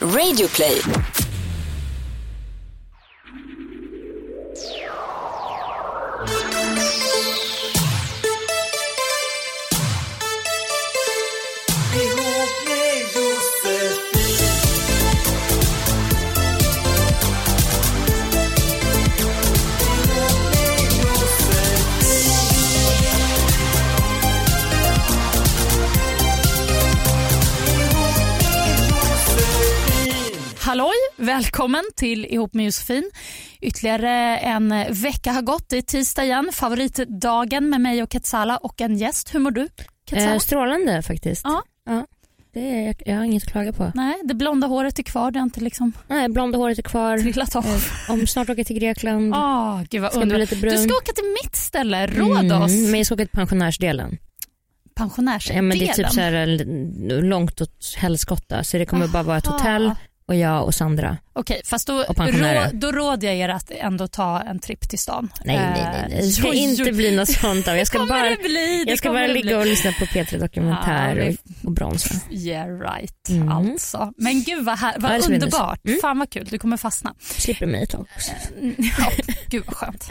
Radioplay Välkommen till Ihop med Josefin. Ytterligare en vecka har gått. Det är tisdag igen. Favoritdagen med mig och Ketsala och en gäst. Hur mår du? Eh, strålande faktiskt. Ja. ja. Det är, jag har inget att klaga på. Nej, det blonda håret är kvar. Det har inte liksom Nej, blonda håret är kvar. trillat av. Eh, om snart åker till Grekland. Åh, gud vad Ska bli lite brun. Du ska åka till mitt ställe, Rhodos. Mm, men jag ska åka till pensionärsdelen. Pensionärsdelen. Ja, men det är typ så här långt åt helskotta så det kommer bara vara ett Aha. hotell och jag och Sandra. Okej, fast då, Och rå, då råder jag er att ändå ta en tripp till stan. Nej, nej, nej, nej. det ska Eh, jo, inte jo. bli något sånt. Av. Jag ska bara, bli. Jag ska bara ligga och bli. lyssna på P3 Dokumentär Ja, och, och bronsa. Yeah right, Mm. alltså. Men gud vad, här, Ja, vad bli underbart. Mm. Fan vad kul, du kommer fastna. Slipper mig ett tag också. Mm, Ja, gud vad skönt.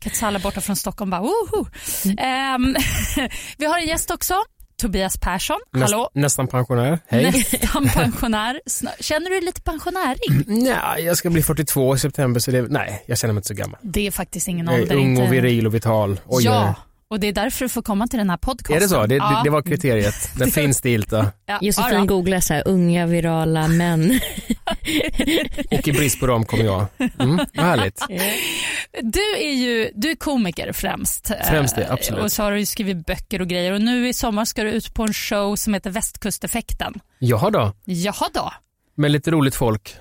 Katsala borta från Stockholm bara woho. Mm. Ehm, vi har en gäst också, Tobias Persson. Hallå? Näst, nästan pensionär. Hej. Nästan pensionär. Känner du dig lite pensionärig? Nej, jag ska bli 42 i september så det, nej, jag känner mig inte så gammal. Det är faktiskt ingen Jag ålder. är ung inte... och viril och vital. Oj, ja, och det är därför du får komma till den här podcasten. Är det så? Det, ja. det, det var kriteriet. Den finstilta Ja, Josefin ja, googlar så här, unga virala män. och i brist på dem kommer jag. Mm, vad härligt. Du är ju du är komiker främst. eh, Främst det, absolut. Och så har du skrivit böcker och grejer och nu i sommar ska du ut på en show som heter Västkusteffekten. Jaha då, Jaha då. med lite roligt folk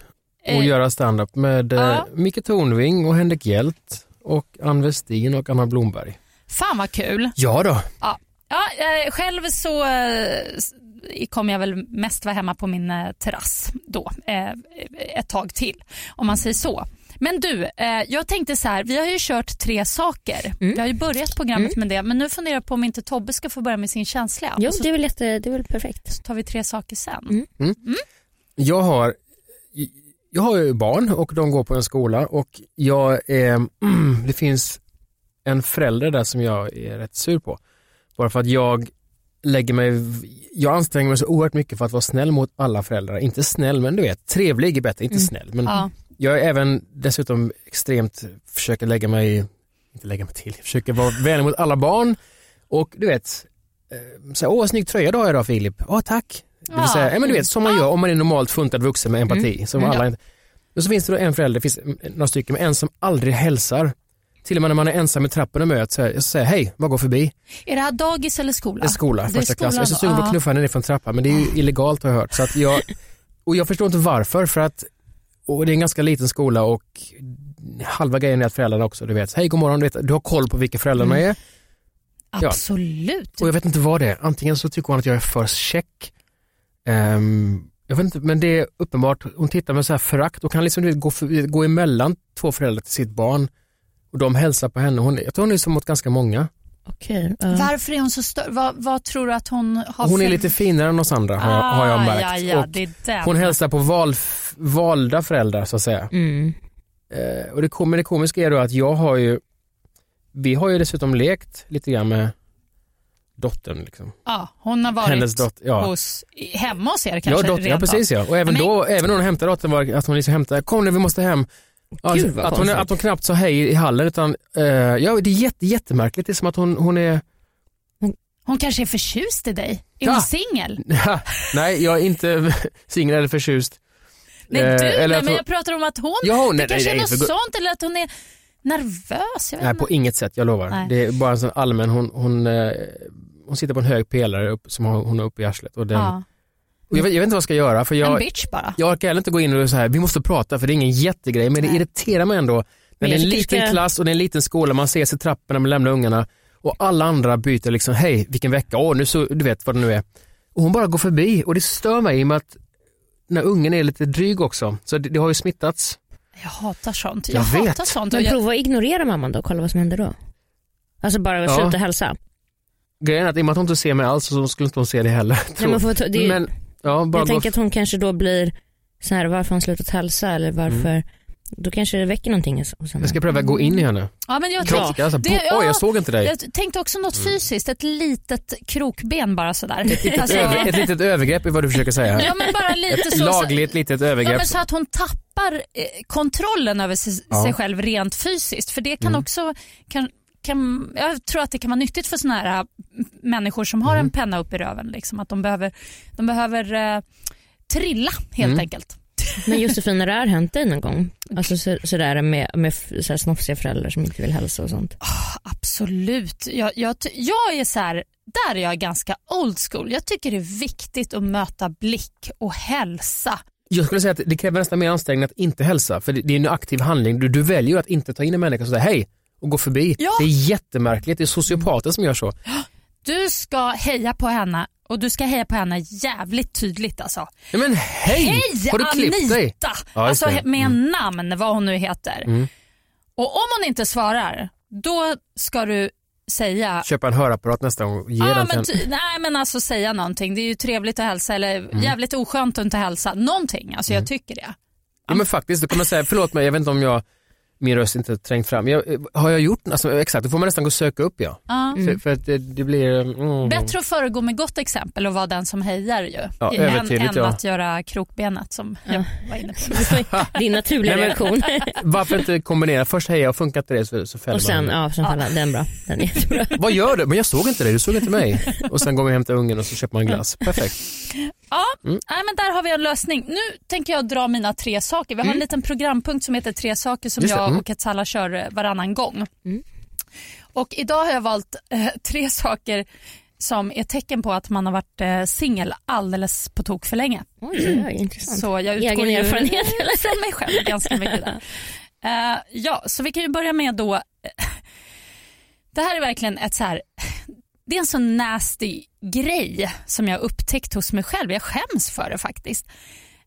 och Eh, göra stand-up med ja. eh, Micke Tornving och Henrik Hjelt och Ann Westin och Anna Blomberg. Fan vad kul. Ja då, Ja, eh, själv så eh, kommer jag väl mest vara hemma på min eh, terrass då eh, ett tag till om man säger så. Men du, eh, jag tänkte så här, vi har ju kört tre saker. Mm. Vi har ju börjat programmet med det, men nu funderar jag på om inte Tobbe ska få börja med sin känsliga. Jo, så det är väl, jätte, det är väl perfekt. tar vi tre saker sen. Mm. jag har, jag har ju barn och de går på en skola och jag är, det finns en förälder där som jag är rätt sur på. Bara för att jag lägger mig, jag anstränger mig så oerhört mycket för att vara snäll mot alla föräldrar. Inte snäll men du vet, trevlig är bättre, inte Mm. snäll. Men Ja. jag är även dessutom extremt, försöker lägga mig, inte lägga mig till, försöker vara vänlig mot alla barn och du vet, eh, här, åh snygg tröja du har idag Filip, ja tack. Det vill säga, ja, men du vet som man gör om man är normalt funtad vuxen med empati. Som Mm. alla, och så finns det då en förälder, det finns några stycken, men en som aldrig hälsar. Till och med när man är ensam i trappen och möts, jag säger hej, vad går förbi? Är det här dagis eller skola? Det är skola, Det är första klass. Jag är så sugen på att knuffa henne ner från trappan men det är ju illegalt har jag hört. Så att jag, och jag förstår inte varför för att och det är en ganska liten skola och halva grejen är att föräldrarna också, du vet, hej god morgon, du, vet, du har koll på vilka föräldrarna Mm. är. Ja. Absolut. Och jag vet inte vad det är, antingen så tycker hon att jag är för check. Ehm, jag vet inte, men det är uppenbart, hon tittar med så här förakt och kan liksom gå, för, gå emellan två föräldrar till sitt barn och de hälsar på henne. Hon, jag tror hon är så mot ganska många. Okej. ja. Varför är hon så störd? Vad, vad tror du att hon har Hon är lite finare än oss andra har, jag- har jag Ah, märkt. Ja, ja, Och det är den. hon hälsar på val, valda föräldrar så att säga. Mm. Eh, och det, kom, det komiska är då att jag har ju, vi har ju dessutom lekt lite grann med dottern. Liksom. Ja, hon har varit Hennes dotter, ja. hos, hemma hos er Ja, kanske dotter, ja rent av. precis ja. Och även Men- då, även när hon hämtade dottern var att hon liksom hämtade, kom nu vi måste hem. Ja, Gud, att, hon, att hon knappt sa hej i hallen utan, eh, ja det är jätte, jättemärkligt. Det är som att hon, hon är, Hon kanske är förtjust i dig. Är Ja. hon singel? nej jag är inte singel eller förtjust. Nej, Eh, du, eller nej, men hon- jag pratar om att hon, Ja, hon- det nej, kanske nej, är något för sånt eller att hon är nervös. Nej på inget sätt, jag lovar. Nej. Det är bara en sån allmän, hon, hon, eh, hon sitter på en hög pelare upp, som hon hon har uppe i arslet. Och den, ja. Jag, vet, jag vet inte vad jag ska göra för En jag, bitch bara. jag orkar heller inte gå in och så här, vi måste prata för det är ingen jättegrej men det Nej. irriterar mig ändå. När Men det är jag en liten ska- klass och det är en liten skola, man ses i trappan när man lämnar ungarna och alla andra byter liksom, hej vilken vecka, åh nu så, du vet vad det nu är. Och hon bara går förbi och det stör mig i och med att när ungen är lite dryg också, så det, det har ju smittats. Jag hatar sånt. Jag, Jag hatar vet. sånt. Men jag, prova att ignorera mamman då och kolla vad som händer då. Alltså bara Ja. sluta hälsa. Grejen är att i och med att hon inte ser mig alls så skulle inte hon se det heller. Nej, men får ta, det, men, ja, bara jag tänker att hon kanske då blir så här, varför har hon slutat hälsa eller varför, Mm. då kanske det väcker någonting hos henne. Jag ska pröva gå in i henne. ja, men jag, Krocka, alltså, det- oj ja, jag såg inte dig. jag tänkte också något fysiskt, ett litet krokben bara sådär. Ett, Alltså, över, ett litet övergrepp är vad du försöker säga. ja, men bara lite Ett så, lagligt litet Ja, övergrepp. men så att hon tappar eh, kontrollen över sig, Ja. sig själv rent fysiskt. För det kan Mm. också, kan, kan, jag tror att det kan vara nyttigt för såna här äh, människor som har Mm. en penna upp i röven. Liksom, att de behöver, de behöver eh, trilla helt Mm. enkelt. Men Josefin, när det har hänt dig någon gång, alltså så, sådär med, med f- så här snofsiga föräldrar som inte vill hälsa och sånt. Absolut. Jag, jag, jag är så här, där är jag ganska old school. Jag tycker det är viktigt att möta blick och hälsa. Jag skulle säga att det kräver nästan mer ansträngning att inte hälsa, för det, det är en aktiv handling. Du, du väljer att inte ta in en människa och säga hej och gå förbi. Ja. Det är jättemärkligt, det är sociopater som gör så. Du ska heja på henne och du ska heja på henne jävligt tydligt alltså. Nej, men hej! Hej Har du klippt dig? Anita! Ja, alltså det. med namn, vad hon nu heter. Mm. Och om hon inte svarar, då ska du säga Köpa en hörapparat nästa gång och ge Ja, till men en... ty, nej men alltså säga någonting. Det är ju trevligt att hälsa eller Mm. jävligt oskönt att inte hälsa. Någonting, alltså jag tycker det. Ja, men faktiskt, då kommer säga, förlåt mig, jag vet inte om jag, min röst inte trängt fram. Jag, har jag gjort, alltså, exakt, då får man nästan gå och söka upp ja. Ja. För, för att det, det blir... Mm. Bättre att föregå med gott exempel och vara den som hejar ju. Ja, än, än ja. att göra krokbenet som jag var inne på. Din naturliga Nej, men- reaktion. Varför inte kombinera, först heja och funkar inte det så, så fäller och sen, man. ja, sen faller den bra. Den är jättebra. Vad gör du? Men jag såg inte dig, du såg inte mig. Och sen går vi och hämtar ungen och så köper man glass. Perfekt. Ja, Mm. nej, men där har vi en lösning. Nu tänker jag dra mina tre saker. Vi har en liten programpunkt som heter Tre saker som Just jag mm. och Etsalla kör eh, varannan gång. Mm. Och idag har jag valt eh, tre saker som är tecken på att man har varit eh, singel alldeles på tok för länge. Oj, oj, intressant. Så jag utgår Egen erfarenhet, från mig själv ganska mycket där. Eh, ja, så vi kan ju börja med då. det här är verkligen ett så här. Det är en sån nasty grej som jag upptäckt hos mig själv. Jag skäms för det faktiskt.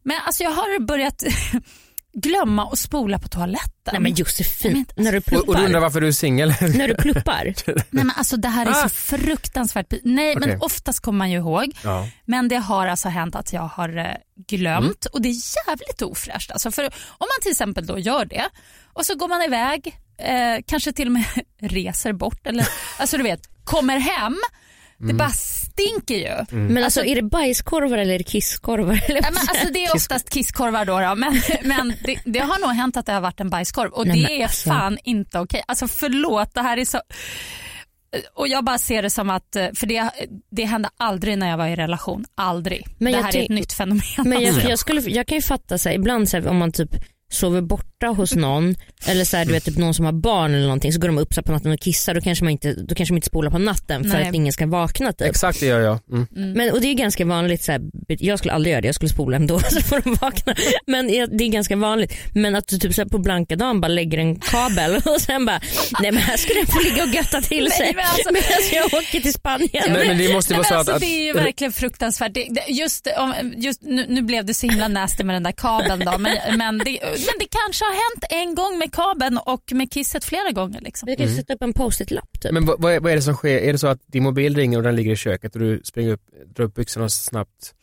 Men alltså jag har börjat glömma att spola på toaletten. Nej men Josefin, Men- när du Och, och du pluppar. undrar varför du är singel? när du pluppar. Nej men alltså det här är Ah. så fruktansvärt. Nej men Okej. oftast kommer man ju ihåg. Ja. Men det har alltså hänt att jag har eh, glömt och det är jävligt ofräscht. Alltså för om man till exempel då gör det och så går man iväg, eh, kanske till och med reser bort eller alltså du vet, kommer hem, det bara stinker ju. Men alltså är det bajskorvar eller är det kisskorvar? Eller Ja, men alltså, det är oftast kisskorvar då, då men, men det, det har nog hänt att det har varit en bajskorv och Nej, det men är alltså. fan inte okej. Alltså förlåt, det här är så... Och jag bara ser det som att, eh, för det, det hände aldrig när jag var i relation, aldrig. Men det här är ett nytt fenomen. Men jag, alltså. jag, skulle, jag kan ju fatta så här, ibland så här, om man typ sover borta hos någon eller så här, du vet, typ någon som har barn eller någonting så går de upp så på natten och kissar då kanske man inte, då kanske man inte spolar på natten för Nej. att ingen ska vakna typ. Exakt det gör jag. Mm. Men, och det är ganska vanligt, så här, jag skulle aldrig göra det, jag skulle spola ändå så får de vakna. Men jag- det är ganska vanligt. Men att du typ så här, på blanka dagen bara lägger en kabel och sen bara, nej men här ska den få ligga och götta till sig Nej, men alltså- medan jag åker till Spanien. Men, men det måste ju Nej, vara så att... alltså, det är ju att verkligen fruktansvärt. Det, det, just, om- just, nu, nu blev det så himla nasty med den där kabeln då, men, men, det, men det kanske har hänt en gång med kabeln och med kisset flera gånger. Liksom. Jag kan ju sätta upp en post-it-lapp typ. men vad, vad är- det som sker? Är det så att din mobil ringer och den ligger i köket och du springer upp, drar upp byxorna snabbt?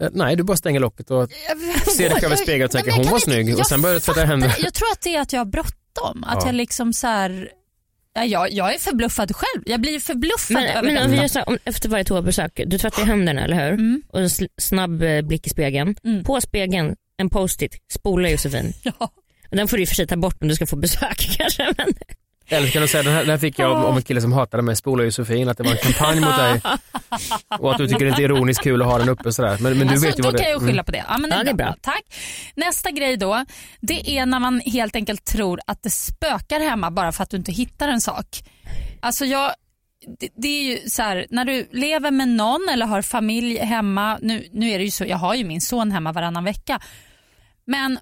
Eh, Nej, du bara stänger locket och ser dig själv i spegeln och tänker Nej, hon jag var inte- snygg och sen börjar du tvätta händerna. Jag tror att det är att jag har bråttom. Att Ja. jag liksom så här, Ja, jag, jag är förbluffad själv. Jag blir förbluffad Men, över men om vi gör så om, efter varje toabesök, du tvättar händerna eller hur? Mm. Och en snabb eh, blick i spegeln. Mm. På spegeln, en post-it, spola Josefin. Ja. Och Den får du i och för sig ta bort om du ska få besök kanske. Men... Eller så kan du säga, den här, den här fick jag om, om en kille som hatade mig, spola Josefin, att det var en kampanj mot dig och att du tycker det är ironiskt kul att ha den uppe sådär. Men, men du alltså, vet ju då vad det kan jag mm. skylla på det. Ja, men Ja, är det är bra. Tack. Nästa grej då, det är när man helt enkelt tror att det spökar hemma bara för att du inte hittar en sak. Alltså jag, det, det är ju så här, när du lever med någon eller har familj hemma, nu, nu är det ju så, jag har ju min son hemma varannan vecka, men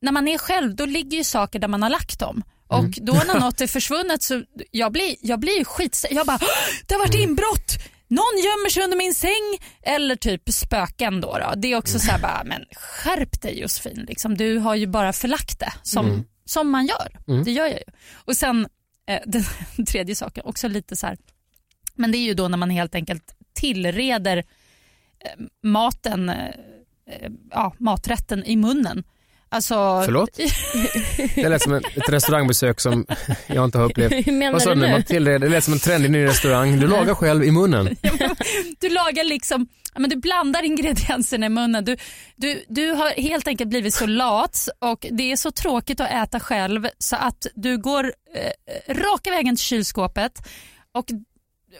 när man är själv då ligger ju saker där man har lagt dem. Och då när något är försvunnet så jag blir jag blir ju skit Jag bara, "Åh, det har varit inbrott! Någon gömmer sig under min säng. Eller typ spöken då. då. Det är också så här bara, men skärp dig Josefin. Liksom, du har ju bara förlagt det som, som man gör. Det gör jag ju. Och sen eh, den tredje saken, också lite så här, men det är ju då när man helt enkelt tillreder eh, maten, eh, ja, maträtten i munnen. Alltså, Förlåt? Det lät som ett, restaurangbesök som jag inte har upplevt. Hur menar Vad sa du nu? tillreder, det lät som en trendig ny restaurang. Du lagar själv i munnen. Du lagar liksom, men du blandar ingredienserna i munnen. Du, du, du har helt enkelt blivit så lat och det är så tråkigt att äta själv så att du går eh, raka vägen till kylskåpet och,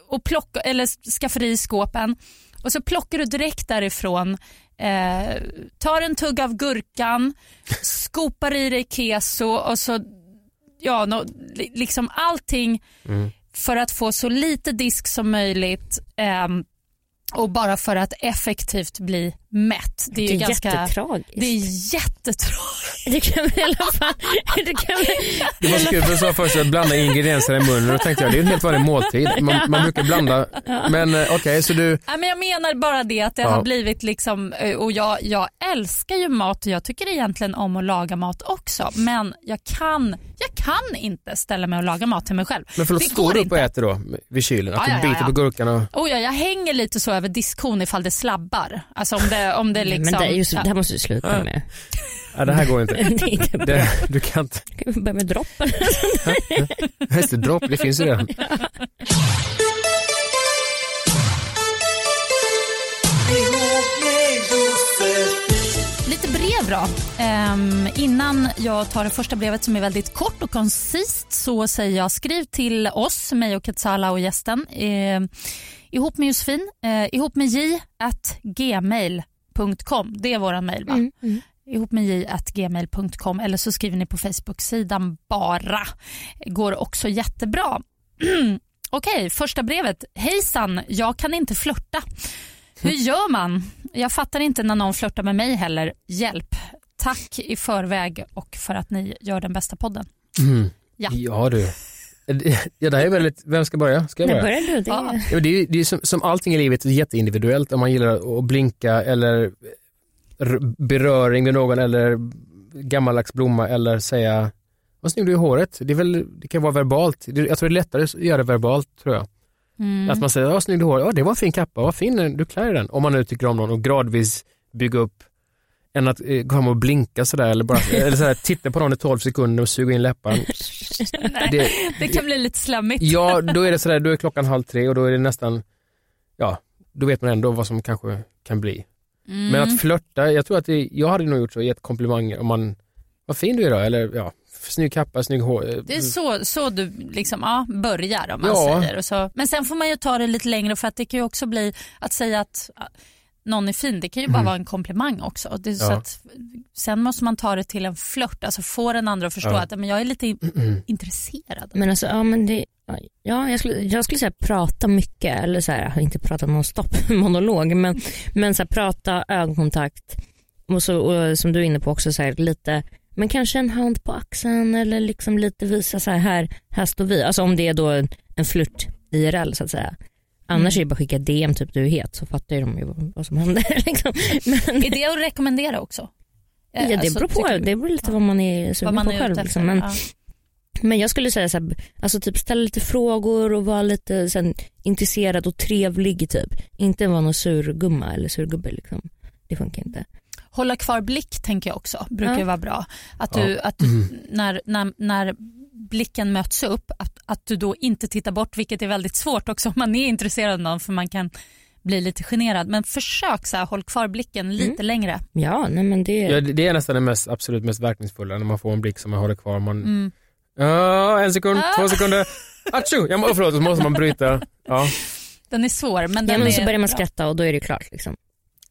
och plockar, eller skaffar i skåpen och så plockar du direkt därifrån Eh, tar en tugg av gurkan, skopar i dig keso och så ja, li- liksom allting för att få så lite disk som möjligt ehm, och bara för att effektivt bli mätt. Det är, Det ju är ganska, jättetragiskt. det är jättetragiskt. Det kan vi i alla fall... Det kan vi... Det var så kul för du sa först att blanda ingredienser i munnen och då tänkte jag det är en helt vanlig måltid. Man, man brukar blanda. Men eh, okej, så du, Ja, men jag menar bara det att det Ja. har blivit liksom, eh, och jag, jag älskar ju mat och jag tycker egentligen om att laga mat också. Men jag kan, jag kan inte ställa mig och laga mat till mig själv. men förlåt, det står går du upp inte. och äter då vid kylen? Att Ja, du ja, ja, biter ja. på gurkan och... Oh, ja, jag hänger lite så över diskhon ifall det slabbar. Alltså om det, om det liksom... Men det, är ju så, ja. det här måste du sluta med. Ja, det här går inte. Det är inte bra. Det, du kan inte. Ska vi börja med droppen? Just det, dropp, det finns ju redan. Lite brev då. Ehm, innan jag tar det första brevet som är väldigt kort och koncist så säger jag skriv till oss, mig och Ketsala och gästen. Ehm, ihop med Josefin, eh, ihop med j at gmail.com. Det är våran mail va? Mm, mm. ihop med j at gmail.com eller så skriver ni på Facebook-sidan bara. Går också jättebra. Okej, första brevet. Hejsan, jag kan inte flörta. Hur gör man? Jag fattar inte när någon flörtar med mig heller. Hjälp. Tack i förväg och för att ni gör den bästa podden. Mm. Ja. Ja du. Ja, det här är väldigt, vem ska börja? Ska jag börja? börjar du? Det är... Ja, det är, det är som, som allting i livet är jätteindividuellt om man gillar att blinka eller beröring med någon eller gammaldags blomma eller säga vad snygg du är i håret. Det, är väl, det kan vara verbalt. Jag tror det är lättare att göra det verbalt tror jag. Mm. Att man säger vad snygg du är i håret. Ja, det var en fin kappa. Vad fin du klär den. Om man nu tycker om någon och gradvis bygga upp än att eh, fram och blinka sådär eller bara eller sådär, titta på någon i 12 sekunder och suga in läpparna. det, Det kan bli lite slemmigt. Ja, då är det sådär, då är klockan halv tre och då är det nästan, ja, då vet man ändå vad som kanske kan bli. Mm. Men att flörta, jag tror att det, jag hade nog gjort så, gett komplimanger om man, vad fin du är då, eller ja, snygg kappa, snygg hår. Det är så, så du liksom, ja, börjar om man Ja. säger. Och så. Men sen får man ju ta det lite längre för att det kan ju också bli att säga att någon är fin, det kan ju bara vara en komplimang också. Det är så Mm. Ja. att, sen måste man ta det till en flört, alltså få den andra att förstå Ja. att men jag är lite Mm. intresserad. Men alltså, ja men det, ja jag skulle, jag skulle säga prata mycket, eller så här, inte prata nonstop monolog, men, men så här, prata, ögonkontakt och, så, och som du är inne på också så här, lite, men kanske en hand på axeln eller liksom lite visa så här, här, här står vi, alltså om det är då en flört IRL så att säga. Annars är det bara att skicka DM typ du är het så fattar ju de ju vad, som händer. Liksom. Men, Är det att rekommendera också? Eh, ja, det alltså, beror på, det beror lite vad man är vad sugen man på är själv. Liksom. Men, Ja. Men jag skulle säga så här, alltså typ ställa lite frågor och vara lite sen, intresserad och trevlig typ. Inte vara någon surgumma eller surgubbe liksom. Det funkar inte. Hålla kvar blick tänker jag också, brukar Ja. vara bra. Att Ja. du, att du när, när, när blicken möts upp, att, att du då inte tittar bort vilket är väldigt svårt också om man är intresserad av någon för man kan bli lite generad. Men försök så här, håll kvar blicken lite längre. Ja, nej men det... Ja, det är nästan det mest, absolut mest verkningsfulla när man får en blick som man håller kvar. Man, Mm. Ja, en sekund, två sekunder. Atjo! Ja, men- förlåt, så måste man bryta. Ja. Den är svår men Ja, den men är så börjar man skratta och då är det klart. Liksom.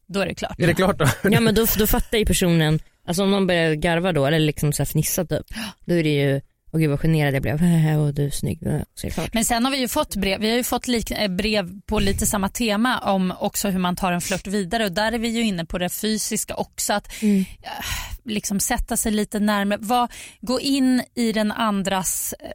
Då är det klart. Är det klart då? Ja men då, då fattar ju personen, alltså om någon börjar garva då eller liksom så här fnissa typ, då är det ju, åh gud vad generad jag blev, och du är snygg. Men sen har vi ju fått brev, vi har ju fått lik, eh, brev på lite samma tema om också hur man tar en flört vidare och där är vi ju inne på det fysiska också. Att Mm. eh, liksom sätta sig lite närmare, vad, gå in i den andras eh,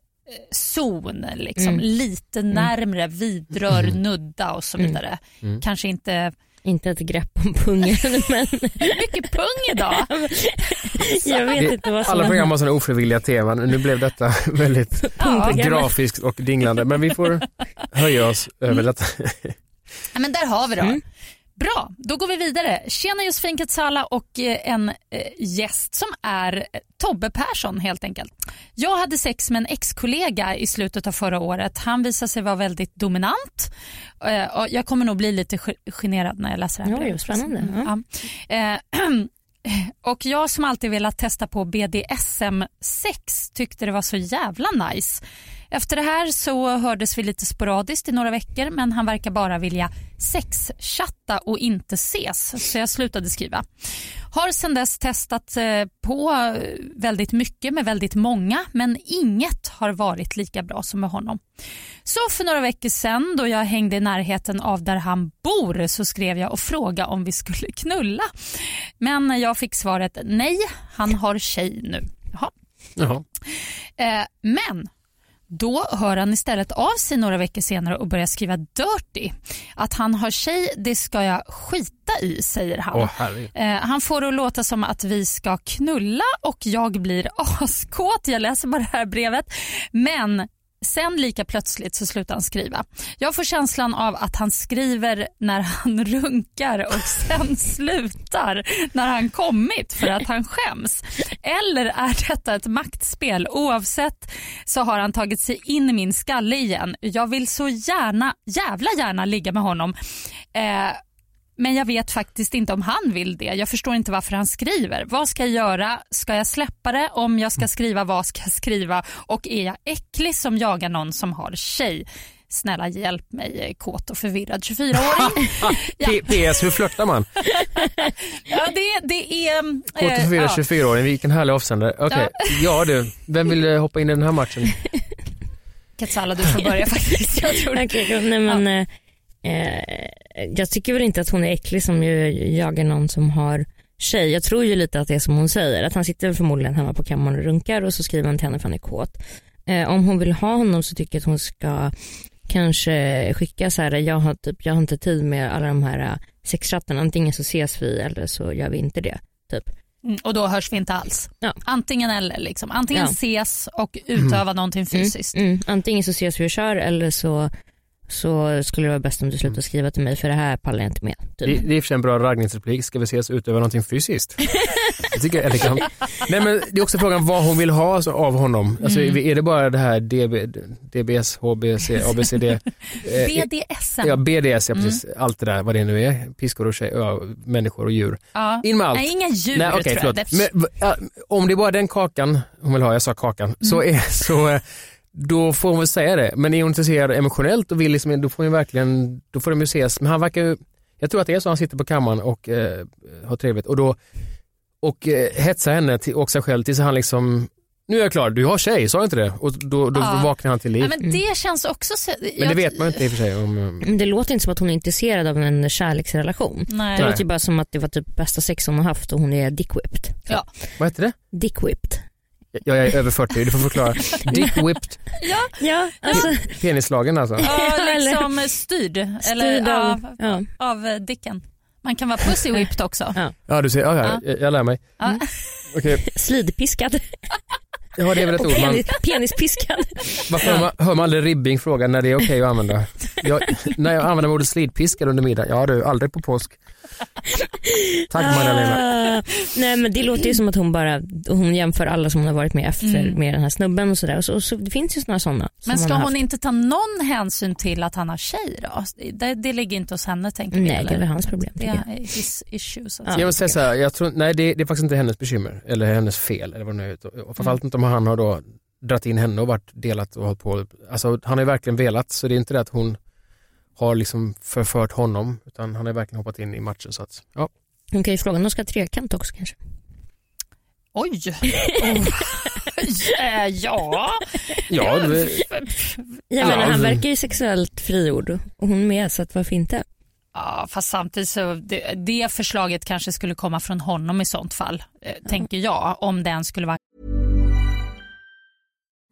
zon liksom, Mm. lite närmre, vidrör, nudda och så vidare. Mm. Kanske inte Inte ett grepp om pungen men mycket pung idag. jag vet inte vad som Alla program har sådana ofrivilliga teman. Nu blev detta väldigt Ja. grafiskt och dinglande. Men vi får höja oss över detta. Ja, men där har vi det. Mm. Bra, då går vi vidare. Tjena Josefin Quetzala och eh, en eh, gäst som är eh, Tobbe Persson helt enkelt. Jag hade sex med en ex-kollega i slutet av förra året. Han visade sig vara väldigt dominant. Eh, och jag kommer nog bli lite ge- generad när jag läser det här jo, spännande. Mm, ja. Eh, Och jag som alltid velat testa på BDSM-sex tyckte det var så jävla nice. Efter det här så hördes vi lite sporadiskt i några veckor men han verkar bara vilja sexchatta och inte ses så jag slutade skriva. Har sedan dess testat eh, på eh, väldigt mycket med väldigt många men inget har varit lika bra som med honom. Så för några veckor sedan då jag hängde i närheten av där han bor så skrev jag och frågade om vi skulle knulla. Men jag fick svaret nej, han har tjej nu. Jaha. Jaha. Eh, men då hör han istället av sig några veckor senare och börjar skriva dirty. Att han har tjej, det ska jag skita i, säger han. Eh, han får det att låta som att vi ska knulla och jag blir askåt. Jag läser bara det här brevet. Men sen lika plötsligt så slutar han skriva. Jag får känslan av att han skriver när han runkar och sen slutar när han kommit för att han skäms. Eller är detta ett maktspel? Oavsett så har han tagit sig in i min skalle igen. Jag vill så gärna, jävla gärna ligga med honom. Eh, men jag vet faktiskt inte om han vill det. Jag förstår inte varför han skriver. Vad ska jag göra? Ska jag släppa det? Om jag ska skriva, vad ska jag skriva? Och är jag äcklig som jagar någon som har tjej? Snälla hjälp mig, jag är kåt och förvirrad 24-åring. Ja. PS, hur flörtar man? ja, det, det är... eh, Kåt och förvirrad ja. 24-åring, vilken härlig avsändare. Okej, ja du, vem vill eh, hoppa in i den här matchen? Quetzala, du får börja faktiskt. Jag tror det. Okej, nej, men, eh, eh, jag tycker väl inte att hon är äcklig som ju jagar någon som har tjej. Jag tror ju lite att det är som hon säger, att han sitter förmodligen hemma på kammaren och runkar och så skriver han till henne för han är kåt. Eh, om hon vill ha honom så tycker jag att hon ska kanske skicka så här, jag har, typ, jag har inte tid med alla de här eh, sexchattarna, antingen så ses vi eller så gör vi inte det. Typ. Mm, Och då hörs vi inte alls. Ja. Antingen eller. Liksom. Antingen Ja. ses och utöva någonting fysiskt. Mm, mm. Antingen så ses vi och kör eller så, så skulle det vara bäst om du slutar skriva till mig för det här pallar jag inte med. Det, Typ. det är i och för sig en bra raggningsreplik, ska vi ses och utöva någonting fysiskt? Jag tycker jag är elegant. Nej men det är också frågan vad hon vill ha alltså, av honom. Alltså, Är det bara det här DB, DBS, HBC, ABCD? eh, BDSM. Ja, BDS, ja precis. Allt det där, vad det nu är. Piskor och tjej, ja, människor och djur. Ja. In med allt. Nej, inga djur Nej, okej, tror jag. Det- Men, om det är bara den kakan hon vill ha, jag sa kakan, så, Mm. är, så eh, då får hon väl säga det. Men är hon intresserad emotionellt och vill liksom, då får hon verkligen, då får de ju ses. Men han verkar ju, jag tror att det är så han sitter på kammaren och eh, har trevligt och då och eh, hetsar henne till, och sig själv tills han liksom, nu är jag klar, du har tjej, sa jag inte det? Och då, då Ja. vaknar han till liv. Ja, men det känns också... Så, men det vet man inte i och för sig. Om, eh, Men Det låter inte som att hon är intresserad av en kärleksrelation. Nej. Det låter ju bara som att det var typ bästa sex hon har haft och hon är dick-whipped. Ja. vad heter det? Dick-whipped. Jag är över 40, du får förklara. Dick whipped, Ja, alltså penisslagen alltså. Ja, liksom styrd. Eller, styrd ja, av, ja. av eh, dicken. Man kan vara pussy whipped också. Ja. Ja du ser, ja, ja, jag, jag lär mig. Ja. Okej, slidpiskad ja det är väl ett ord man, penis, penispiskad. varför hör, man, hör man aldrig ribbing fråga när det är okej att använda? jag, när jag använder ordet slidpiskad under middag, ja du, aldrig på påsk. Tack Magdalena. Ah, nej men det låter ju som att hon bara, hon jämför alla som hon har varit med efter Mm. med den här snubben och sådär. Och så, och så, det finns ju sådana sådana. Men ska hon inte ta någon hänsyn till att han har tjej då? Det, det ligger inte hos henne tänker vi. Nej eller? det är väl hans problem Det är his issue. Så att Ja. Jag vill säga så här, jag tror, nej det, det är faktiskt inte hennes bekymmer eller hennes fel eller vad det nu är. Och framförallt inte om han har då dratt in henne och varit delat och hållit på. Alltså han har ju verkligen velat så det är inte det att hon har liksom förfört honom utan han har verkligen hoppat in i matchen så att ja. Hon kan ju fråga om de ska ha trekant också kanske. Oj! Oh. Eh, ja. Ja, det, Jag menar, han verkar ju sexuellt friord och hon med så att varför inte? ja, fast samtidigt så det, det förslaget kanske skulle komma från honom i sånt fall, eh, tänker jag, om den skulle vara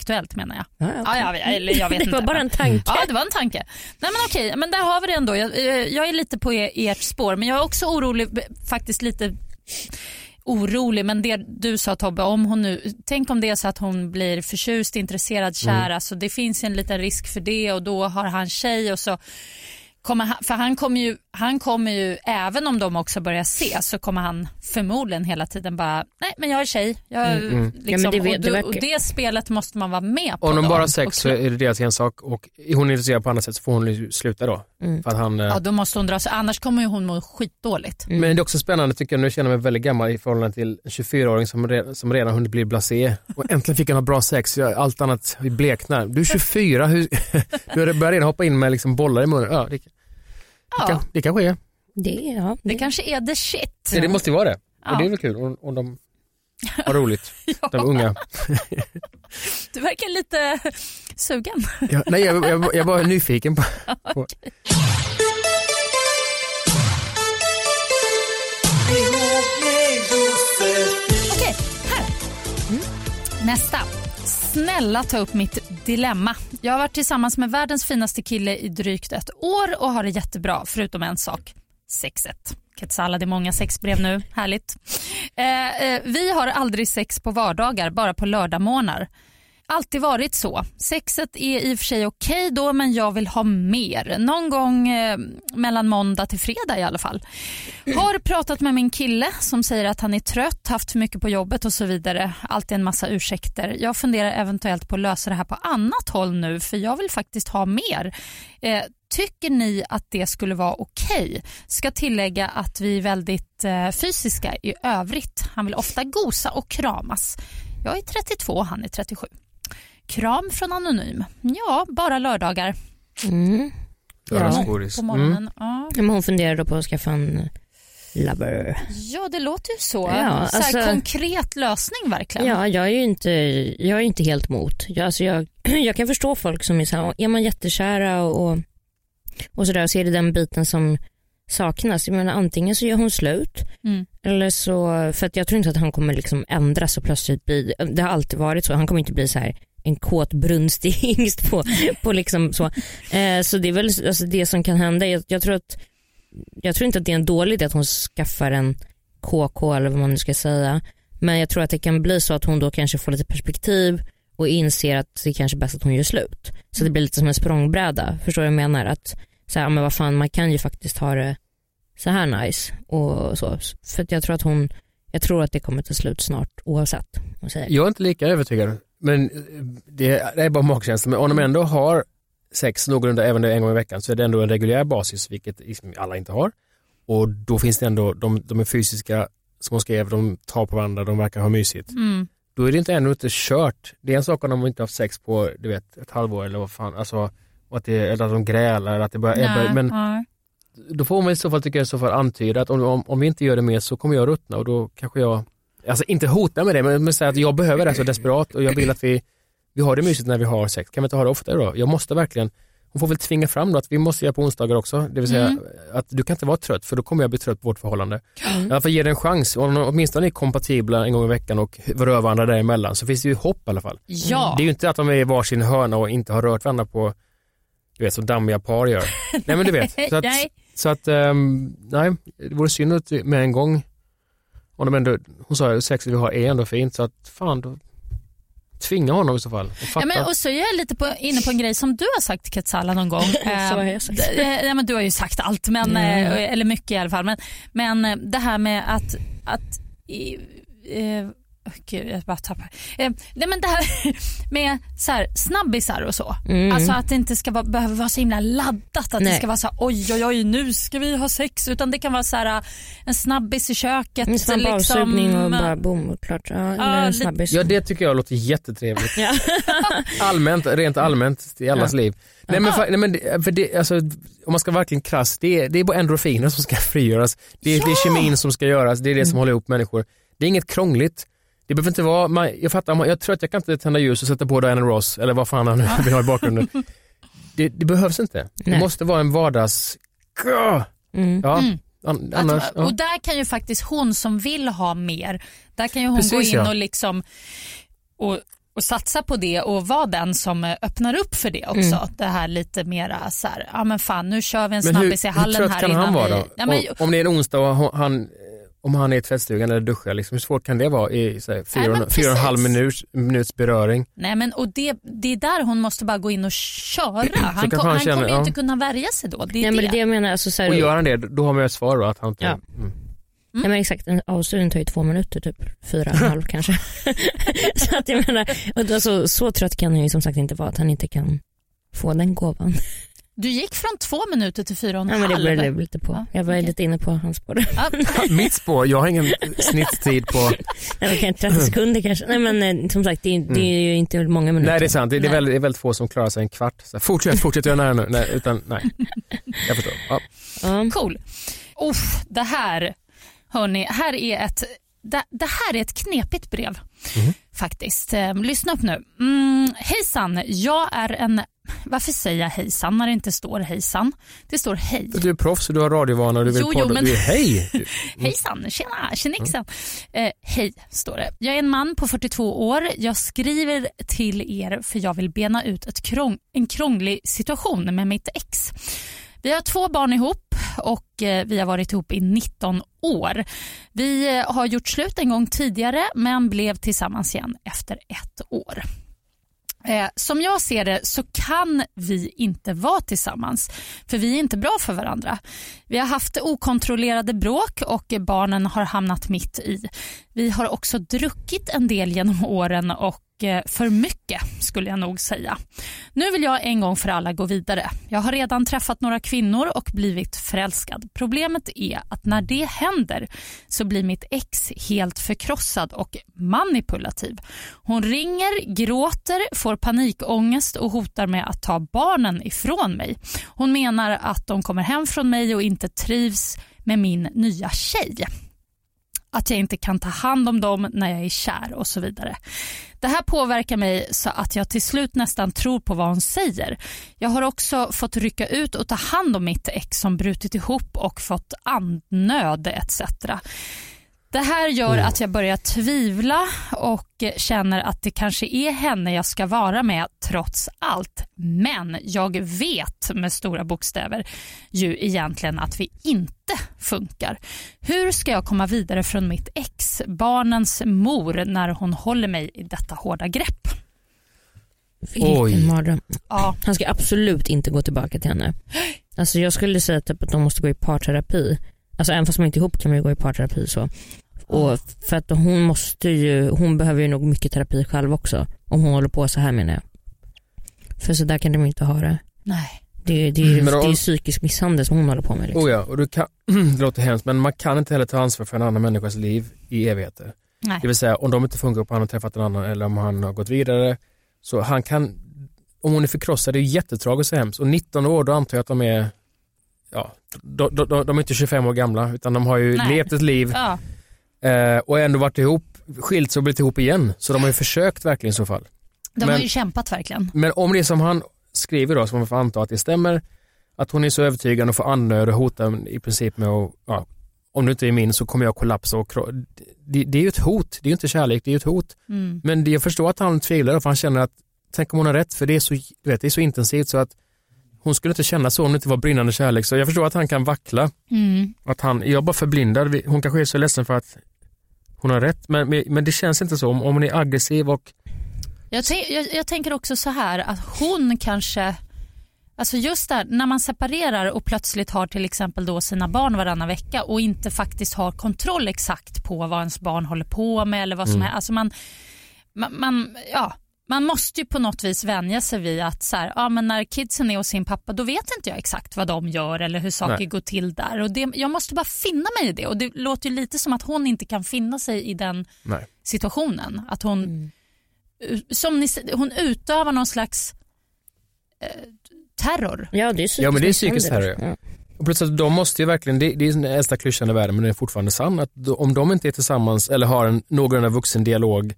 Aktuellt menar jag. Ja, ja, Ja, ja, eller jag vet det inte. var bara en tanke. Ja, det var en tanke. Nej, men okej, men där har vi det ändå. Jag, eh, jag är lite på e- ert spår, men jag är också orolig, faktiskt lite orolig, men det du sa Tobbe, om hon nu, tänk om det är så att hon blir förtjust, intresserad, kär, alltså det finns en liten risk för det och då har han tjej och så kommer han, för han kommer ju, han kommer ju, även om de också börjar ses så kommer han förmodligen hela tiden bara, nej men jag är tjej. Jag, Mm, Liksom, Ja, det vet- och, det verkar- och det spelet måste man vara med på. om de bara har sex så är det deras ensak och är hon intresserad på annat sätt så får hon ju sluta då. Mm. För att han, eh, Ja, då måste hon dra sig, annars kommer ju hon må skitdåligt. Men det är också spännande tycker jag, nu känner jag mig väldigt gammal i förhållande till en 24-åring som, re, som redan hunnit bli blasé och äntligen fick han ha bra sex, Jag- allt annat bleknar. Du är 24, hur, du börjar redan hoppa in med liksom bollar i munnen. Ja, det, det, Ja, kan, det kanske är. Det, ja, det kanske är the shit. Det, det måste ju vara det. Ja. Och det är väl kul om, om de har roligt, de unga. Du verkar lite sugen. Ja, nej, jag, jag, jag var nyfiken på, på Okej, här. Mm. Nästa. Snälla ta upp mitt dilemma. Jag har varit tillsammans med världens finaste kille i drygt ett år och har det jättebra, förutom en sak. Sexet. Ketsala, det är många sexbrev nu. Härligt. Eh, eh, vi har aldrig sex på vardagar, bara på lördagmorgnar. Alltid varit så. Sexet är i och för sig okej då men jag vill ha mer. Någon gång eh, mellan måndag till fredag i alla fall. Har pratat med min kille som säger att han är trött, haft för mycket på jobbet och så vidare. Alltid en massa ursäkter. Jag funderar eventuellt på att lösa det här på annat håll nu för jag vill faktiskt ha mer. Eh, Tycker ni att det skulle vara okej? Ska tillägga att vi är väldigt eh, fysiska i övrigt. Han vill ofta gosa och kramas. Jag är 32, han är 37. Kram från Anonym. Ja, bara lördagar Mm. lördagsgodis. på Mm. morgonen. Ja. Men hon funderar då på att skaffa en lover. ja, det låter ju så. Ja, så alltså- konkret lösning verkligen. Ja, jag är ju inte, jag är inte helt emot. Jag, alltså jag, jag kan förstå folk som är så här, är man jättekära och, och sådär och ser det den biten som saknas. Jag menar, antingen så gör hon slut Mm. eller så, för att jag tror inte att han kommer liksom ändras och plötsligt bli, det har alltid varit så, han kommer inte bli så här en kåt brunstig hingst på, på liksom så. Eh, så det är väl alltså det som kan hända. Jag, jag, tror att, jag tror inte att det är en dålig idé att hon skaffar en KK eller vad man nu ska säga. Men jag tror att det kan bli så att hon då kanske får lite perspektiv och inser att det kanske är bäst att hon gör slut. Så det blir lite som en språngbräda. Förstår du vad jag menar? Att så här, men vad fan, man kan ju faktiskt ha det så här nice och så. För att jag tror att hon, jag tror att det kommer ta slut snart oavsett. Jag är inte lika övertygad, men det, det är bara magkänsla. Men om de ändå har sex någorlunda även en gång i veckan så är det ändå en reguljär basis, vilket alla inte har. Och då finns det ändå, de, de är fysiska, som hon skrev, de tar på varandra, de verkar ha mysigt. Mm. Då är det inte ännu inte kört. Det är en sak om de inte haft sex på du vet, ett halvår eller vad fan, alltså, att det, eller att de grälar, eller att det bara Nej, men ja. då får man i så fall, tycker jag, i så fall antyda att om, om, om vi inte gör det mer så kommer jag ruttna och då kanske jag, alltså inte hota med det, men, men säga att jag behöver det så desperat och jag vill att vi, vi har det mysigt när vi har sex. Kan vi inte ha det oftare då? Jag måste verkligen, hon får väl tvinga fram då att vi måste göra på onsdagar också. Det vill säga Mm. att du kan inte vara trött för då kommer jag bli trött på vårt förhållande. I alla fall ge det en chans. Om åtminstone är kompatibla en gång i veckan och rör varandra däremellan så finns det ju hopp i alla fall. Ja. Det är ju inte att de är i varsin hörna och inte har rört varandra på, du vet som dammiga par gör. nej men du vet. Så att, Nej. så att ehm, nej, det vore synd att med en gång, om de ändå, hon sa ju sexet vi har är ändå fint så att fan då tvinga honom i så fall. Och Ja, men, och så är jag lite på, inne på en grej som du har sagt Ketsala någon gång. Så har jag sagt. d- eh, ja, men du har ju sagt allt, men, eh, eller mycket i alla fall. Men, men eh, det här med att, att i, eh, åh, Gud, jag bara tappar. Eh, nej men det här med så här, snabbisar och så. Mm. Alltså att det inte ska vara, behöva vara så himla laddat. Att det Nej. ska vara så här, oj oj oj nu ska vi ha sex. Utan det kan vara så här, en snabbis i köket. En snabb liksom, avsugning och bara boom och klart. Ja, eller en snabbis. Ja det tycker jag låter jättetrevligt. Ja. allmänt, rent allmänt i allas liv. Nej men, fa- nej, men det- för det, alltså, om man ska verkligen krass, det är, det är bara endorfiner som ska frigöras. Det är, det är kemin som ska göras, det är det som håller ihop människor. Det är inget krångligt. Det behöver inte vara, man, jag fattar, jag tror att jag kan inte tända ljus och sätta på Diana Ross eller vad fan han nu vill ha i bakgrunden. Det, det behövs inte. Det Nej. måste vara en vardags... Mm. Ja, Mm. an, annars... Att. Och där kan ju faktiskt hon som vill ha mer, där kan ju hon Precis, gå in ja. och liksom och, och satsa på det och vara den som eh, öppnar upp för det också. Mm. Det här lite mera så här, ja men fan nu kör vi en hur, snabbis i hur hallen trött här kan innan han vara vi... då? Ja, men, om, om det är en onsdag och han- han, om han är i tvättstugan eller duschar, liksom, hur svårt kan det vara i så här, fyra, Nej, men och- fyra och en halv minuts, minuts beröring? nej men och det, det är där hon måste bara gå in och köra. Han, kom, han han känner, kommer ju ja. inte kunna värja sig då. Det är Nej, men det är det jag menar. Alltså, så här, Och gör han det, då har man ju ett svar då att han inte... Ja. Mm. Nej, men exakt, en avsugning tar ju två minuter, typ fyra och en halv kanske. så att jag menar, och då, så, så trött kan han ju som sagt inte vara att han inte kan få den gåvan. Du gick från två minuter till fyra och en Ja, men det halv. blev det lite på. Ja, Jag var okej. lite inne på hans spår. Ja, Mitt spår, jag har ingen snitttid på... Nej, okej, 30 sekunder kanske. Nej men eh, som sagt det är, det är ju inte många minuter. Nej det är sant, det, är väldigt, det är väldigt få som klarar sig en kvart. Så, här, fortsätt, fortsätt göra nära nu. Nej, utan, nej. Jag förstår. Ja. Ja. Cool. Uff, det här, hörni, här är ett, det, det här är ett knepigt brev. Faktiskt. Eh, lyssna upp nu. Mm, hejsan, jag är en... Varför säger jag hejsan när det inte står hejsan? Det står hej. Du är proffs och du har radiovana och du vill Jo, jo, men- Du är, hej! Hejsan, tjena, tjenixen. Eh, hej, står det. Jag är en man på 42 år. Jag skriver till er för jag vill bena ut ett krång, en krånglig situation med mitt ex. Vi har två barn ihop och eh, vi har varit ihop i 19 år. Vi eh, har gjort slut en gång tidigare men blev tillsammans igen efter ett år. Eh, som jag ser det så kan vi inte vara tillsammans för vi är inte bra för varandra. Vi har haft okontrollerade bråk och barnen har hamnat mitt i. Vi har också druckit en del genom åren och Eh, för mycket skulle jag nog säga. Nu vill jag en gång för alla gå vidare. Jag har redan träffat några kvinnor och blivit förälskad. Problemet är att när det händer så blir mitt ex helt förkrossad och manipulativ. Hon ringer, gråter, får panikångest och hotar med att ta barnen ifrån mig. Hon menar att de kommer hem från mig och inte trivs med min nya tjej att jag inte kan ta hand om dem när jag är kär och så vidare. Det här påverkar mig så att jag till slut nästan tror på vad hon säger. Jag har också fått rycka ut och ta hand om mitt ex som brutit ihop och fått andnöd etc. Det här gör Mm. att jag börjar tvivla och känner att det kanske är henne jag ska vara med trots allt. Men jag vet med stora bokstäver ju egentligen att vi inte funkar. Hur ska jag komma vidare från mitt ex, barnens mor, när hon håller mig i detta hårda grepp? Oj. Ja, Han ska absolut inte gå tillbaka till henne. Alltså jag skulle säga typ att de måste gå i parterapi. Alltså även fast man inte är ihop kan man ju gå i parterapi så. Och för att hon måste ju, hon behöver ju nog mycket terapi själv också. Om hon håller på så här menar jag. För så där kan de inte ha det. nej. Det, det, är ju- Men det är psykisk misshandel som hon håller på med. Liksom. Oh ja, och du kan, det låter hemskt men man kan inte heller ta ansvar för en annan människas liv i evigheter. nej. Det vill säga om de inte funkar upp, han har träffat en annan eller om han har gått vidare. Så han kan, om hon är förkrossad, det är jättetragiskt och hemskt. Och 19 år, då antar jag att de är, ja, de, de, de, är inte 25 år gamla utan de har ju Nej. levt ett liv Ja. eh, och ändå varit ihop, skilt och blivit ihop igen. Så de har ju försökt verkligen i så fall. De Men- har ju kämpat verkligen. Men om det är som han skriver då, som man får anta att det stämmer, att hon är så övertygande och får andnöd och hotar i princip med att, ja, om du inte är min så kommer jag kollapsa och det, det är ju ett hot, det är ju inte kärlek, det är ju ett hot. Mm. Men det, jag förstår att han tvivlar för han känner att, tänk om hon har rätt, för det är så, du vet, det är så intensivt så att hon skulle inte känna så om det inte var brinnande kärlek. Så jag förstår att han kan vackla. Mm. Att han, jag är bara förblindad, hon kanske är så ledsen för att hon har rätt, men, men, men det känns inte så. Om, om hon är aggressiv och Jag, jag, jag tänker också så här att hon kanske, alltså just där när man separerar och plötsligt har till exempel då sina barn varannan vecka och inte faktiskt har kontroll exakt på vad ens barn håller på med eller vad som är, alltså man, man, man, ja, man måste ju på något vis vänja sig vid att så här, ja, men när kidsen är hos sin pappa då vet inte jag exakt vad de gör eller hur saker Nej. går till där. Och det, jag måste bara finna mig i det och det låter ju lite som att hon inte kan finna sig i den nej. situationen. Att hon, som ni, hon utövar någon slags eh, terror. Ja det är psykisk Ja, men det är psykisk terror, Ja. Och att de måste ju verkligen, det, det är den äldsta klyschan i världen men den är fortfarande sann, att om de inte är tillsammans eller har en någorlunda vuxen dialog,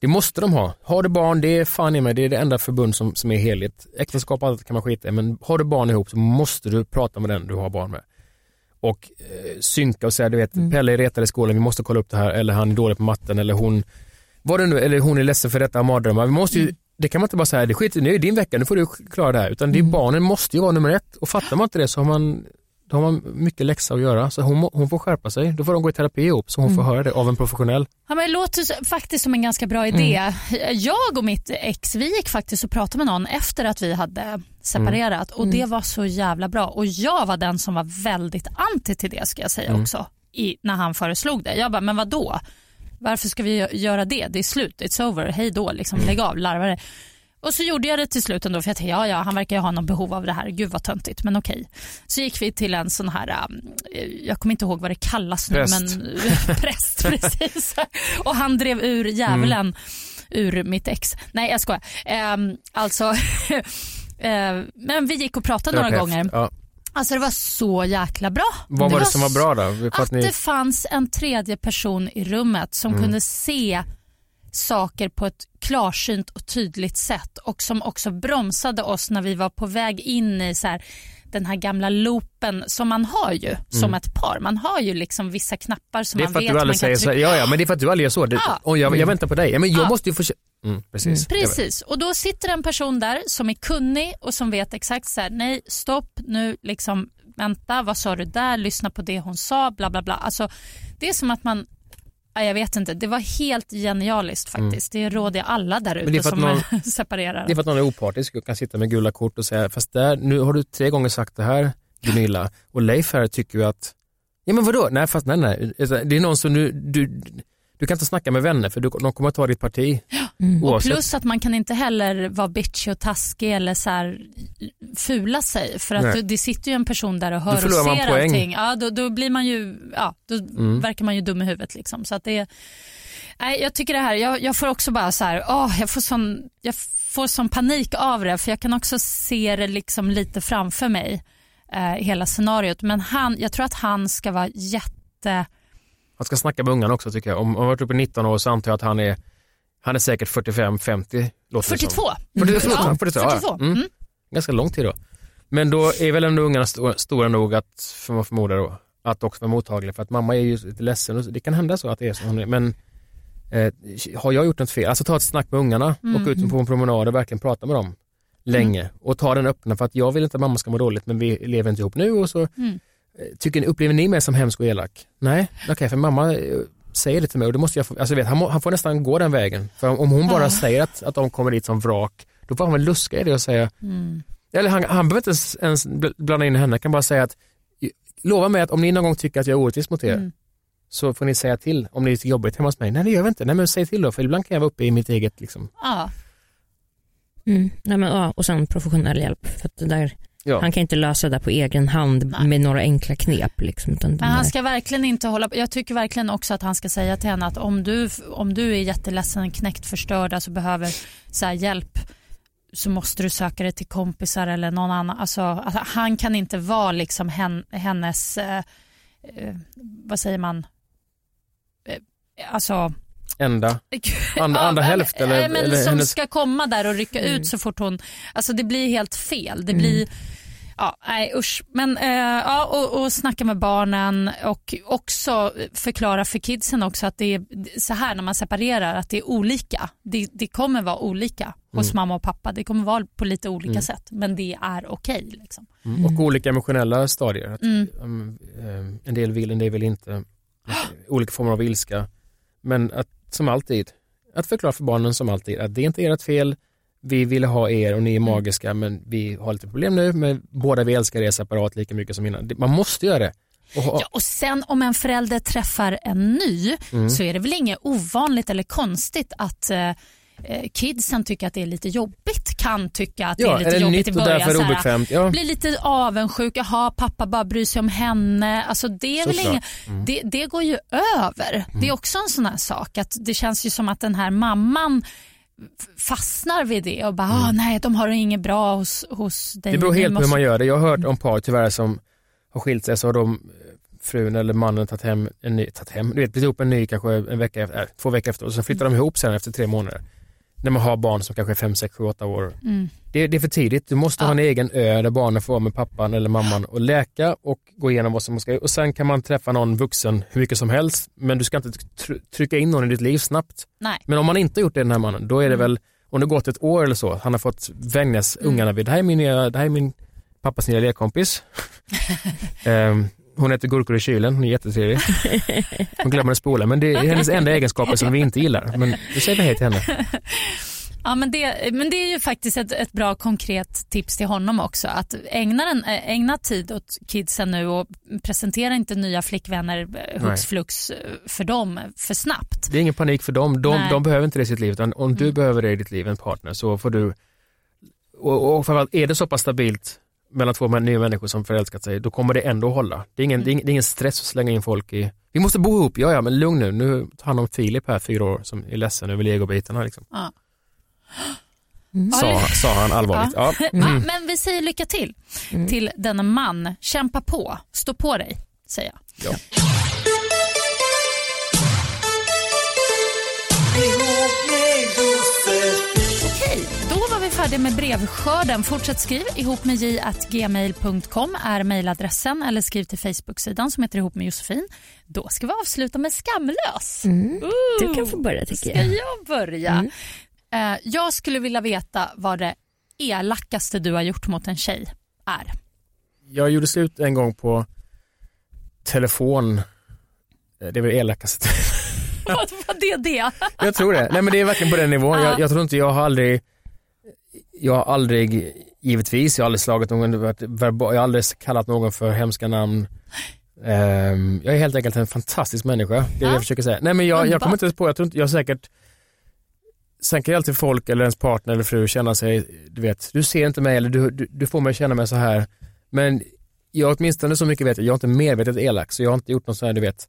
det måste de ha. Har du barn, det är fan i mig, det är det enda förbund som, som är heligt. Äktenskap allt kan man skita i, men har du barn ihop så måste du prata med den du har barn med. Och eh, synka och säga, du vet, Pelle är retad i skolan, vi måste kolla upp det här, eller han är dålig på matten, eller hon, vad det nu, eller hon är ledsen för detta, mardrömmar. Vi måste ju, det kan man inte bara säga, det skiter nu är din vecka, nu får du klara det här. Utan det är barnen måste ju vara nummer ett. Och fattar man inte det så har man, då har man mycket läxa att göra. Så hon, hon får skärpa sig. Då får de gå i terapi ihop så hon får höra det av en professionell. Ja, men det låter faktiskt som en ganska bra idé. Jag och mitt ex vi gick faktiskt och pratade med någon efter att vi hade separerat och det var så jävla bra. Och Jag var den som var väldigt anti till det ska jag säga också i, när han föreslog det. Jag bara, men vad då? Varför ska vi gö- göra det? Det är slut, it's over, hej då, liksom, lägg av, larvare. Och så gjorde jag det till slut ändå för jag tänkte ja, ja, han verkar ju ha någon behov av det här. Gud vad töntigt, men okej. Så gick vi till en sån här, um, jag kommer inte ihåg vad det kallas nu, Präst. men präst precis. Och han drev ur djävulen ur mitt ex. Nej jag skojar. Um, alltså, eh, men vi gick och pratade några terapeut. gånger. Ja. Alltså det var så jäkla bra. Vad var det var som var bra då? För Att att ni, det fanns en tredje person i rummet som Mm. kunde se saker på ett klarsynt och tydligt sätt och som också bromsade oss när vi var på väg in i så här, den här gamla loopen som man har ju som ett par. Man har ju liksom vissa knappar som Mm. det är man för att vet du man aldrig kan säger så trycka ja ja men det är för att du aldrig gör så. Det, Ja. och jag, jag väntar på dig. Ja, men jag Ja. måste ju få mm, precis. Vet. Precis, och då sitter en person där som är kunnig och som vet exakt så här, nej stopp nu, liksom vänta, vad sa du där, lyssna på det hon sa, bla bla bla. Alltså, det är som att man, ja, jag vet inte, det var helt genialiskt faktiskt. Det råder jag alla där Mm. ute som någon- separerar. Det är för att någon är opartisk och kan sitta med gula kort och säga, fast där, nu har du tre gånger sagt det här Gunilla och Leif här tycker ju att, ja men vadå, nej fast nej nej, det är någon som du, du, du kan inte snacka med vänner för du, de kommer att ta ditt parti. Och Oavsett. plus att man kan inte heller vara bitchy och taskig eller så här, fula sig för att Nej. det, sitter ju en person där och hör och ser allting. Ja, då, då blir man ju, ja, då Mm. verkar man ju dum i huvudet liksom. Så att det, nej, jag tycker det här, jag, jag får också bara så här, åh, jag får sån, jag får sån panik av det för jag kan också se det liksom lite framför mig, eh, hela scenariot. Men han, jag tror att han ska vara jätte Han ska snacka med ungarna också tycker jag. Om han har varit uppe i 19 år så antar jag att han är, han är säkert 45-50. låter det som. 42. 40, förlåt, Ja, 42, ja. 42. Mm. Mm. Ganska lång tid då. Men då är väl ändå ungarna sto- stora nog att, för man förmodar då, att också vara mottaglig för att mamma är ju lite ledsen och det kan hända så att det är så. hon är. Men eh, har jag gjort något fel, alltså ta ett snack med ungarna, Mm. åka ut på en promenad och verkligen prata med dem länge och ta den öppna för att jag vill inte att mamma ska må dåligt men vi lever inte ihop nu och så Mm. Eh, tycker ni, upplever ni mig som hemsk och elak? Nej, okej för mamma eh, säger det till mig och då måste jag få, alltså vet, han, må, han får nästan gå den vägen. För om hon bara Ja. säger att, att de kommer dit som vrak, då får han väl luska i det och säga, Mm. eller han, han behöver inte ens- ens bl- blanda in henne, han kan bara säga att lova mig att om ni någon gång tycker att jag är orättvis mot er Mm. så får ni säga till om det är lite jobbigt hemma hos mig. Nej det gör vi inte, nej men säg till då för ibland kan jag vara uppe i mitt eget liksom. Ja. Mm. Nej, men, ja, och sen professionell hjälp. För att det där, Ja. Han kan inte lösa det på egen hand Nej. med några enkla knep. Liksom, utan Men han ska verkligen inte hålla Jag tycker verkligen också att han ska säga till henne att om du, om du är jätteledsen, knäckt, förstörd, alltså behöver så här, hjälp så måste du söka dig till kompisar eller någon annan. Alltså, alltså, han kan inte vara liksom hen, hennes, eh, eh, vad säger man, eh, alltså Enda, andra, Ja, andra men- hälft eller, nej, men eller som hennes, ska komma där och rycka Mm. ut så fort hon, alltså det blir helt fel. Det blir, ja nej usch. Men eh, ja och, och snacka med barnen och också förklara för kidsen också att det är så här när man separerar att det är olika. Det, det kommer vara olika hos Mm. mamma och pappa. Det kommer vara på lite olika Mm. sätt men det är okej. liksom. Mm. och olika emotionella stadier. Att, Mm. um, um, en del vill, en del vill inte. Olika former av ilska. Men att som alltid, att förklara för barnen som alltid att det är inte ert fel, vi ville ha er och ni är magiska men vi har lite problem nu men båda vi älskar er separat lika mycket som innan. Man måste göra det. Ja, och sen om en förälder träffar en ny Mm. så är det väl inget ovanligt eller konstigt att eh, kidsen tycker att det är lite jobbigt, kan tycka att det ja, är lite eller jobbigt i nytt och början. därför så här, obekvämt. Ja. blir lite avundsjuk, jaha pappa bara bryr sig om henne. Alltså det, är väl inget, Mm. det, det går ju över. Det är också en sån här sak att det känns ju som att den här mamman fastnar vid det och bara, ah, nej de har det inget bra hos, hos dig. Mm. Det beror helt på hur man gör det. Jag har hört om par tyvärr som har skilt sig så har de eh, frun eller mannen tagit hem en ny, tagit hem, du vet, blivit ihop en ny kanske en vecka efter, äh, två veckor efter och så flyttar de ihop sen efter tre månader. När man har barn som kanske är fem, sex, sju, åtta år. Mm. Det, det är för tidigt. Du måste ha en egen ö där barnen får vara med pappan eller mamman och läka och gå igenom vad som ska och sen kan man träffa någon vuxen hur mycket som helst men du ska inte tr- trycka in någon i ditt liv snabbt. Nej. Men om man inte gjort det den här mannen, då är det väl, om det gått ett år eller så, han har fått vänjas ungarna vid, det här är min, nya- det här är min pappas nya lekkompis. Ehm, hon äter gurkor i kylen, hon är jättetrevlig. Hon glömmer att spola, men det är hennes enda egenskaper som vi inte gillar. Men då säger vi hej till henne. Ja, men, det, men det är ju faktiskt ett, ett bra konkret tips till honom också. Att ägna, den, eh, ägna tid åt kidsen nu och presentera inte nya flickvänner eh, hux flux eh, för dem för snabbt. Det är ingen panik för dem, de, de behöver inte det i sitt liv, utan om du behöver det i ditt liv, en partner, så får du, och, och framförallt är det så pass stabilt mellan två nya människor som förälskat sig, då kommer det ändå hålla. Det är ingen, det är ingen, det är ingen stress att slänga in folk i, vi måste bo ihop, ja ja men lugn nu, nu tar han om Filip här fyra år som är ledsen över legobitarna liksom. Ja. Sa, sa han allvarligt. Ja. Ja, Mm. men vi säger lycka till till denna man. Kämpa på, stå på dig, säger jag. Ja. Färdiga med brevskörden. Fortsätt skriv. Ihop med j.gmail.com är mejladressen eller skriv till Facebook-sidan som heter Ihop med Josefin. Då ska vi avsluta med Skamlös. Mm. Du kan få börja tycker Ska jag. jag börja? Mm. Eh, jag skulle vilja veta vad det elakaste du har gjort mot en tjej är. Jag gjorde slut en gång på telefon, Eh, det är väl elakaste Vad var det det? Jag tror det. Nej men det är verkligen på den nivån. Ja. Jag, jag tror inte jag har aldrig, jag har aldrig, givetvis, jag har aldrig slagit någon, jag har aldrig kallat någon för hemska namn. Ehm, jag är helt enkelt en fantastisk människa, det är det jag försöker säga. Nej men jag, jag kommer inte ens på, jag tror inte, jag har säkert Sen kan ju alltid folk eller ens partner eller fru känna sig, du vet, du ser inte mig eller du, du, du får mig känna mig så här. Men jag åtminstone så mycket vet jag, jag är inte medvetet elak så jag har inte gjort något så här, du vet,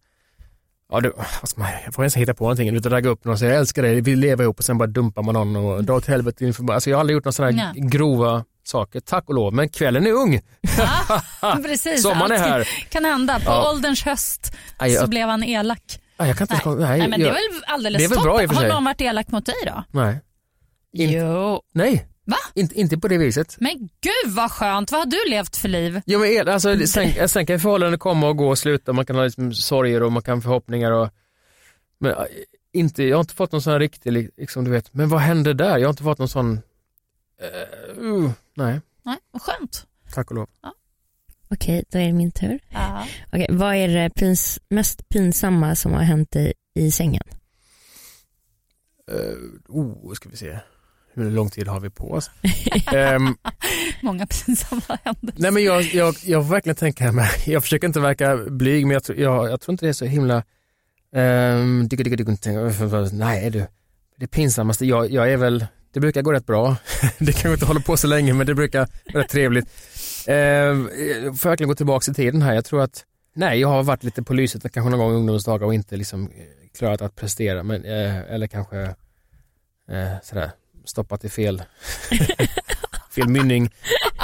ja, du, vad ska man, jag får ens hitta på någonting, utan ragga upp någon och säga jag älskar dig, vi lever ihop och sen bara dumpar man någon och dra åt helvete inför alltså jag har aldrig gjort några sådana här Nej. grova saker, tack och lov, men kvällen är ung. Precis, Sommaren är här. kan hända. På Ja. ålderns höst Aj, så jag- blev han elak. Jag kan inte Nej. nej, Nej, men det är väl alldeles det är väl toppen. bra i och för Har sig. någon varit elak mot dig då? nej. In- Jo. Nej, Va? Inte, inte på det viset. Men gud vad skönt, vad har du levt för liv? Jo, men, alltså, sen, sen kan förhållanden komma och gå och sluta, man kan ha liksom, sorger och man kan ha förhoppningar. Och, men äh, inte, jag har inte fått någon sån här riktig, li- liksom, du vet, men vad hände där? Jag har inte fått någon sån, eh, uh, nej, Nej, vad skönt. tack och lov. Okej, då är det min tur. Ja. Okej, vad är det pins, mest pinsamma som har hänt i, i sängen? Uh, oh, ska vi se, hur lång tid har vi på oss? Ehm, Många pinsamma händelser. Nej men jag, jag, jag får verkligen tänka mig, jag försöker inte verka blyg men jag, tror- jag, jag tror inte det är så himla, um, nej du, det pinsammaste, jag, jag är väl, det brukar gå rätt bra, det kanske inte håller på så länge men det brukar vara rätt trevligt. Um, jag får verkligen gå tillbaka i tiden här, jag tror att, nej jag har varit lite på lyset kanske någon gång i ungdomsdagar och inte liksom eh, klarat att prestera men, eh, eller kanske eh, sådär, stoppat i fel fel mynning.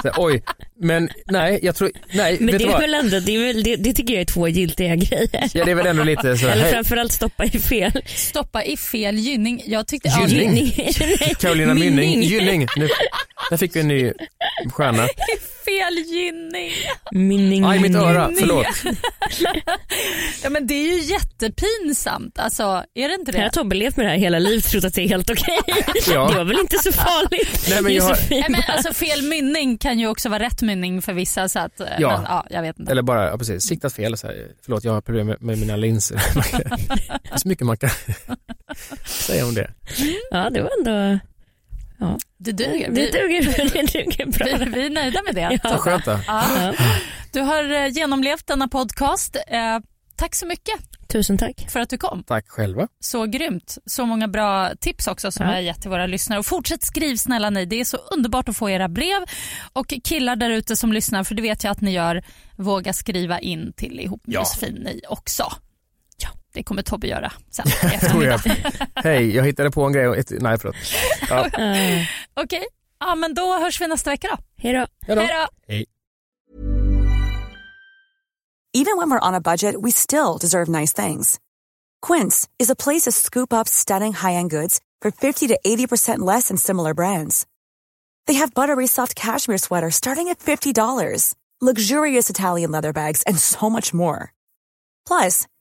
Så, oj, men nej, jag tror, nej, Men det är vad? väl ändå, det, är väl, det, det tycker jag är två giltiga grejer. Ja, det är väl ändå lite så, Eller hej, framförallt stoppa i fel. Stoppa i fel gynning. Jag tyckte... Gynning? Nej, Carolina Mynning, Gynning. Nu, där fick vi en ny stjärna. Fel gynning. Mynning, Aj, mitt öra, förlåt. Ja men det är ju jättepinsamt. Alltså, är det inte Här har det? Tobbe levt med det här hela livet trott att det är helt okej. Ja. Det var väl inte så farligt? Nej, men jag har- Josefin Nej, men alltså, fel mynning kan ju också vara rätt mynning för vissa. Så att, eh, Ja. Men, ja, jag vet inte. Eller bara, ja, precis, siktat fel. Så här. Förlåt, jag har problem med, med mina linser. Det är så mycket man kan säga om det. Ja det var ändå, Det duger. det Vi, duger, det duger bra. vi, vi är nöjda med det. Ja. Skönt. Ja. Du har eh, genomlevt denna podcast. Eh, tack så mycket Tusen tack. för att du kom. Tack själva. Så grymt. Så många bra tips också som Ja. vi har gett till våra lyssnare. Och fortsätt skriv snälla ni. Det är så underbart att få era brev. Och killar där ute som lyssnar, för det vet jag att ni gör, våga skriva in till ihop med Ja. Josefin ni också. Det kommer Tobbe göra sen Tror jag. Hej, jag hittade på en grej. Och ett, nej, förlåt. Ja, Uh, Okej, ja, men då hörs vi nästa vecka då. hej då. hejdå. Hej då! Hej. Even when we're on a budget, we still deserve nice things. Quince is a place to scoop up stunning high-end goods for 50 to 80% less than similar brands. They have buttery soft cashmere sweaters starting at $50, luxurious Italian leather bags, and so much more. Plus,